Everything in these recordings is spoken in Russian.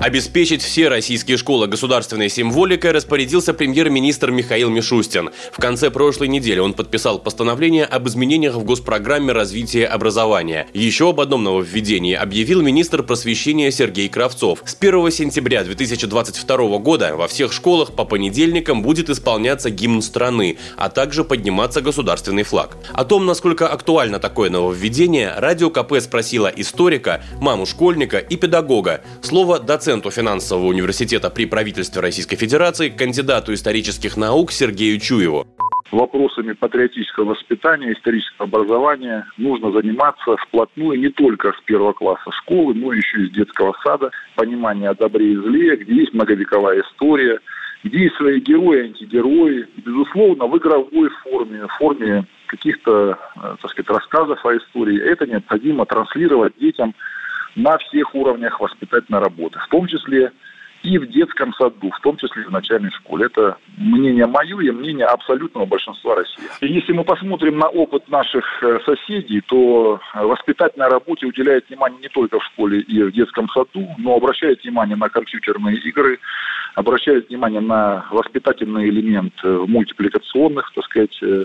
Обеспечить все российские школы государственной символикой распорядился премьер-министр Михаил Мишустин. В конце прошлой недели он подписал постановление об изменениях в госпрограмме развития образования. Еще об одном нововведении объявил министр просвещения Сергей Кравцов. С 1 сентября 2022 года во всех школах по понедельникам будет исполняться гимн страны, а также подниматься государственный флаг. О том, насколько актуально такое нововведение, Радио КП спросила историка, маму школьника и педагога. Слово доцент доценту финансового университета при правительстве Российской Федерации, кандидату исторических наук Сергею Чуеву вопросами патриотического воспитания, исторического образования нужно заниматься вплотную не только с первого класса школы, но еще и с детского сада. Понимание о добре и зле, где есть многовековая история, где есть свои герои, антигерои. Безусловно, в игровой форме, в форме каких-то, э, так сказать, рассказов о истории. Это необходимо транслировать детям на всех уровнях воспитательной работы, в том числе и в детском саду, в том числе и в начальной школе. Это мнение мое и мнение абсолютного большинства россиян. И если мы посмотрим на опыт наших э, соседей, то воспитательной работе уделяет внимание не только в школе и в детском саду, но обращает внимание на компьютерные игры, обращает внимание на воспитательный элемент в мультипликационных, так сказать, э,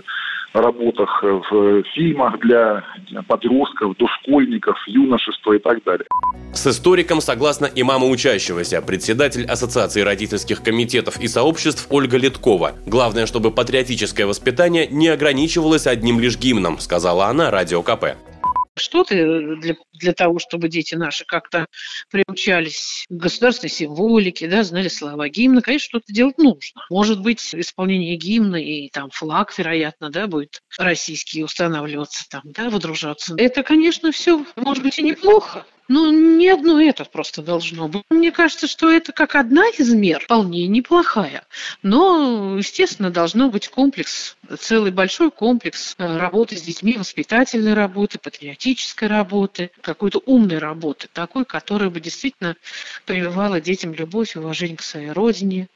работах, в фильмах для подростков, дошкольников, юношества и так далее. С историком согласна и мама учащегося, председатель Ассоциации родительских комитетов и сообществ Ольга Литкова. Главное, чтобы патриотическое воспитание не ограничивалось одним лишь гимном, сказала она Радио КП что-то для, для того, чтобы дети наши как-то приучались к государственной символике, да, знали слова гимна, конечно, что-то делать нужно. Может быть, исполнение гимна и там флаг, вероятно, да, будет российский устанавливаться там, да, выдружаться. Это, конечно, все, может быть, и неплохо. Ну, не одно это просто должно быть. Мне кажется, что это как одна из мер, вполне неплохая. Но, естественно, должно быть комплекс, целый большой комплекс э, работы с детьми, воспитательной работы, патриотической работы, какой-то умной работы, такой, которая бы действительно прививала детям любовь уважение к своей родине,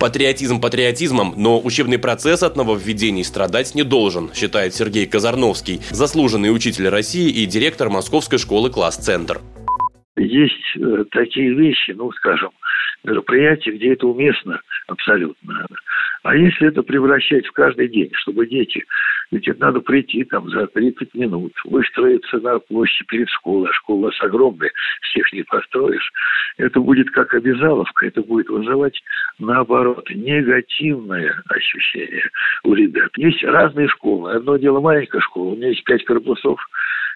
Патриотизм патриотизмом, но учебный процесс от нововведений страдать не должен, считает Сергей Казарновский, заслуженный учитель России и директор Московской школы «Класс-центр». Есть э, такие вещи, ну, скажем, мероприятия, где это уместно абсолютно. А если это превращать в каждый день, чтобы дети, ведь это надо прийти там за 30 минут, выстроиться на площади перед школой, а школа у нас огромная, всех не построишь, это будет как обязаловка, это будет вызывать, наоборот, негативное ощущение у ребят. Есть разные школы. Одно дело маленькая школа, у меня есть пять корпусов,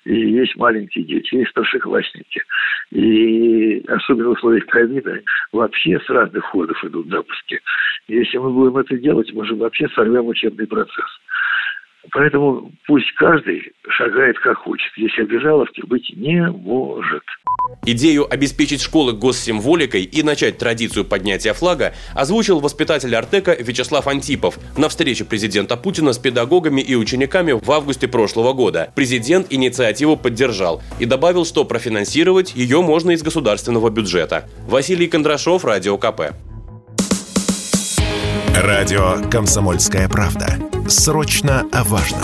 и есть маленькие дети, есть старшеклассники. И особенно в условиях ковида вообще с разных ходов идут запуски. Если мы будем это делать, мы же вообще сорвем учебный процесс. Поэтому пусть каждый шагает как хочет. Здесь обязаловки быть не может. Идею обеспечить школы госсимволикой и начать традицию поднятия флага озвучил воспитатель Артека Вячеслав Антипов на встрече президента Путина с педагогами и учениками в августе прошлого года. Президент инициативу поддержал и добавил, что профинансировать ее можно из государственного бюджета. Василий Кондрашов, Радио КП. Радио «Комсомольская правда». Срочно о важном.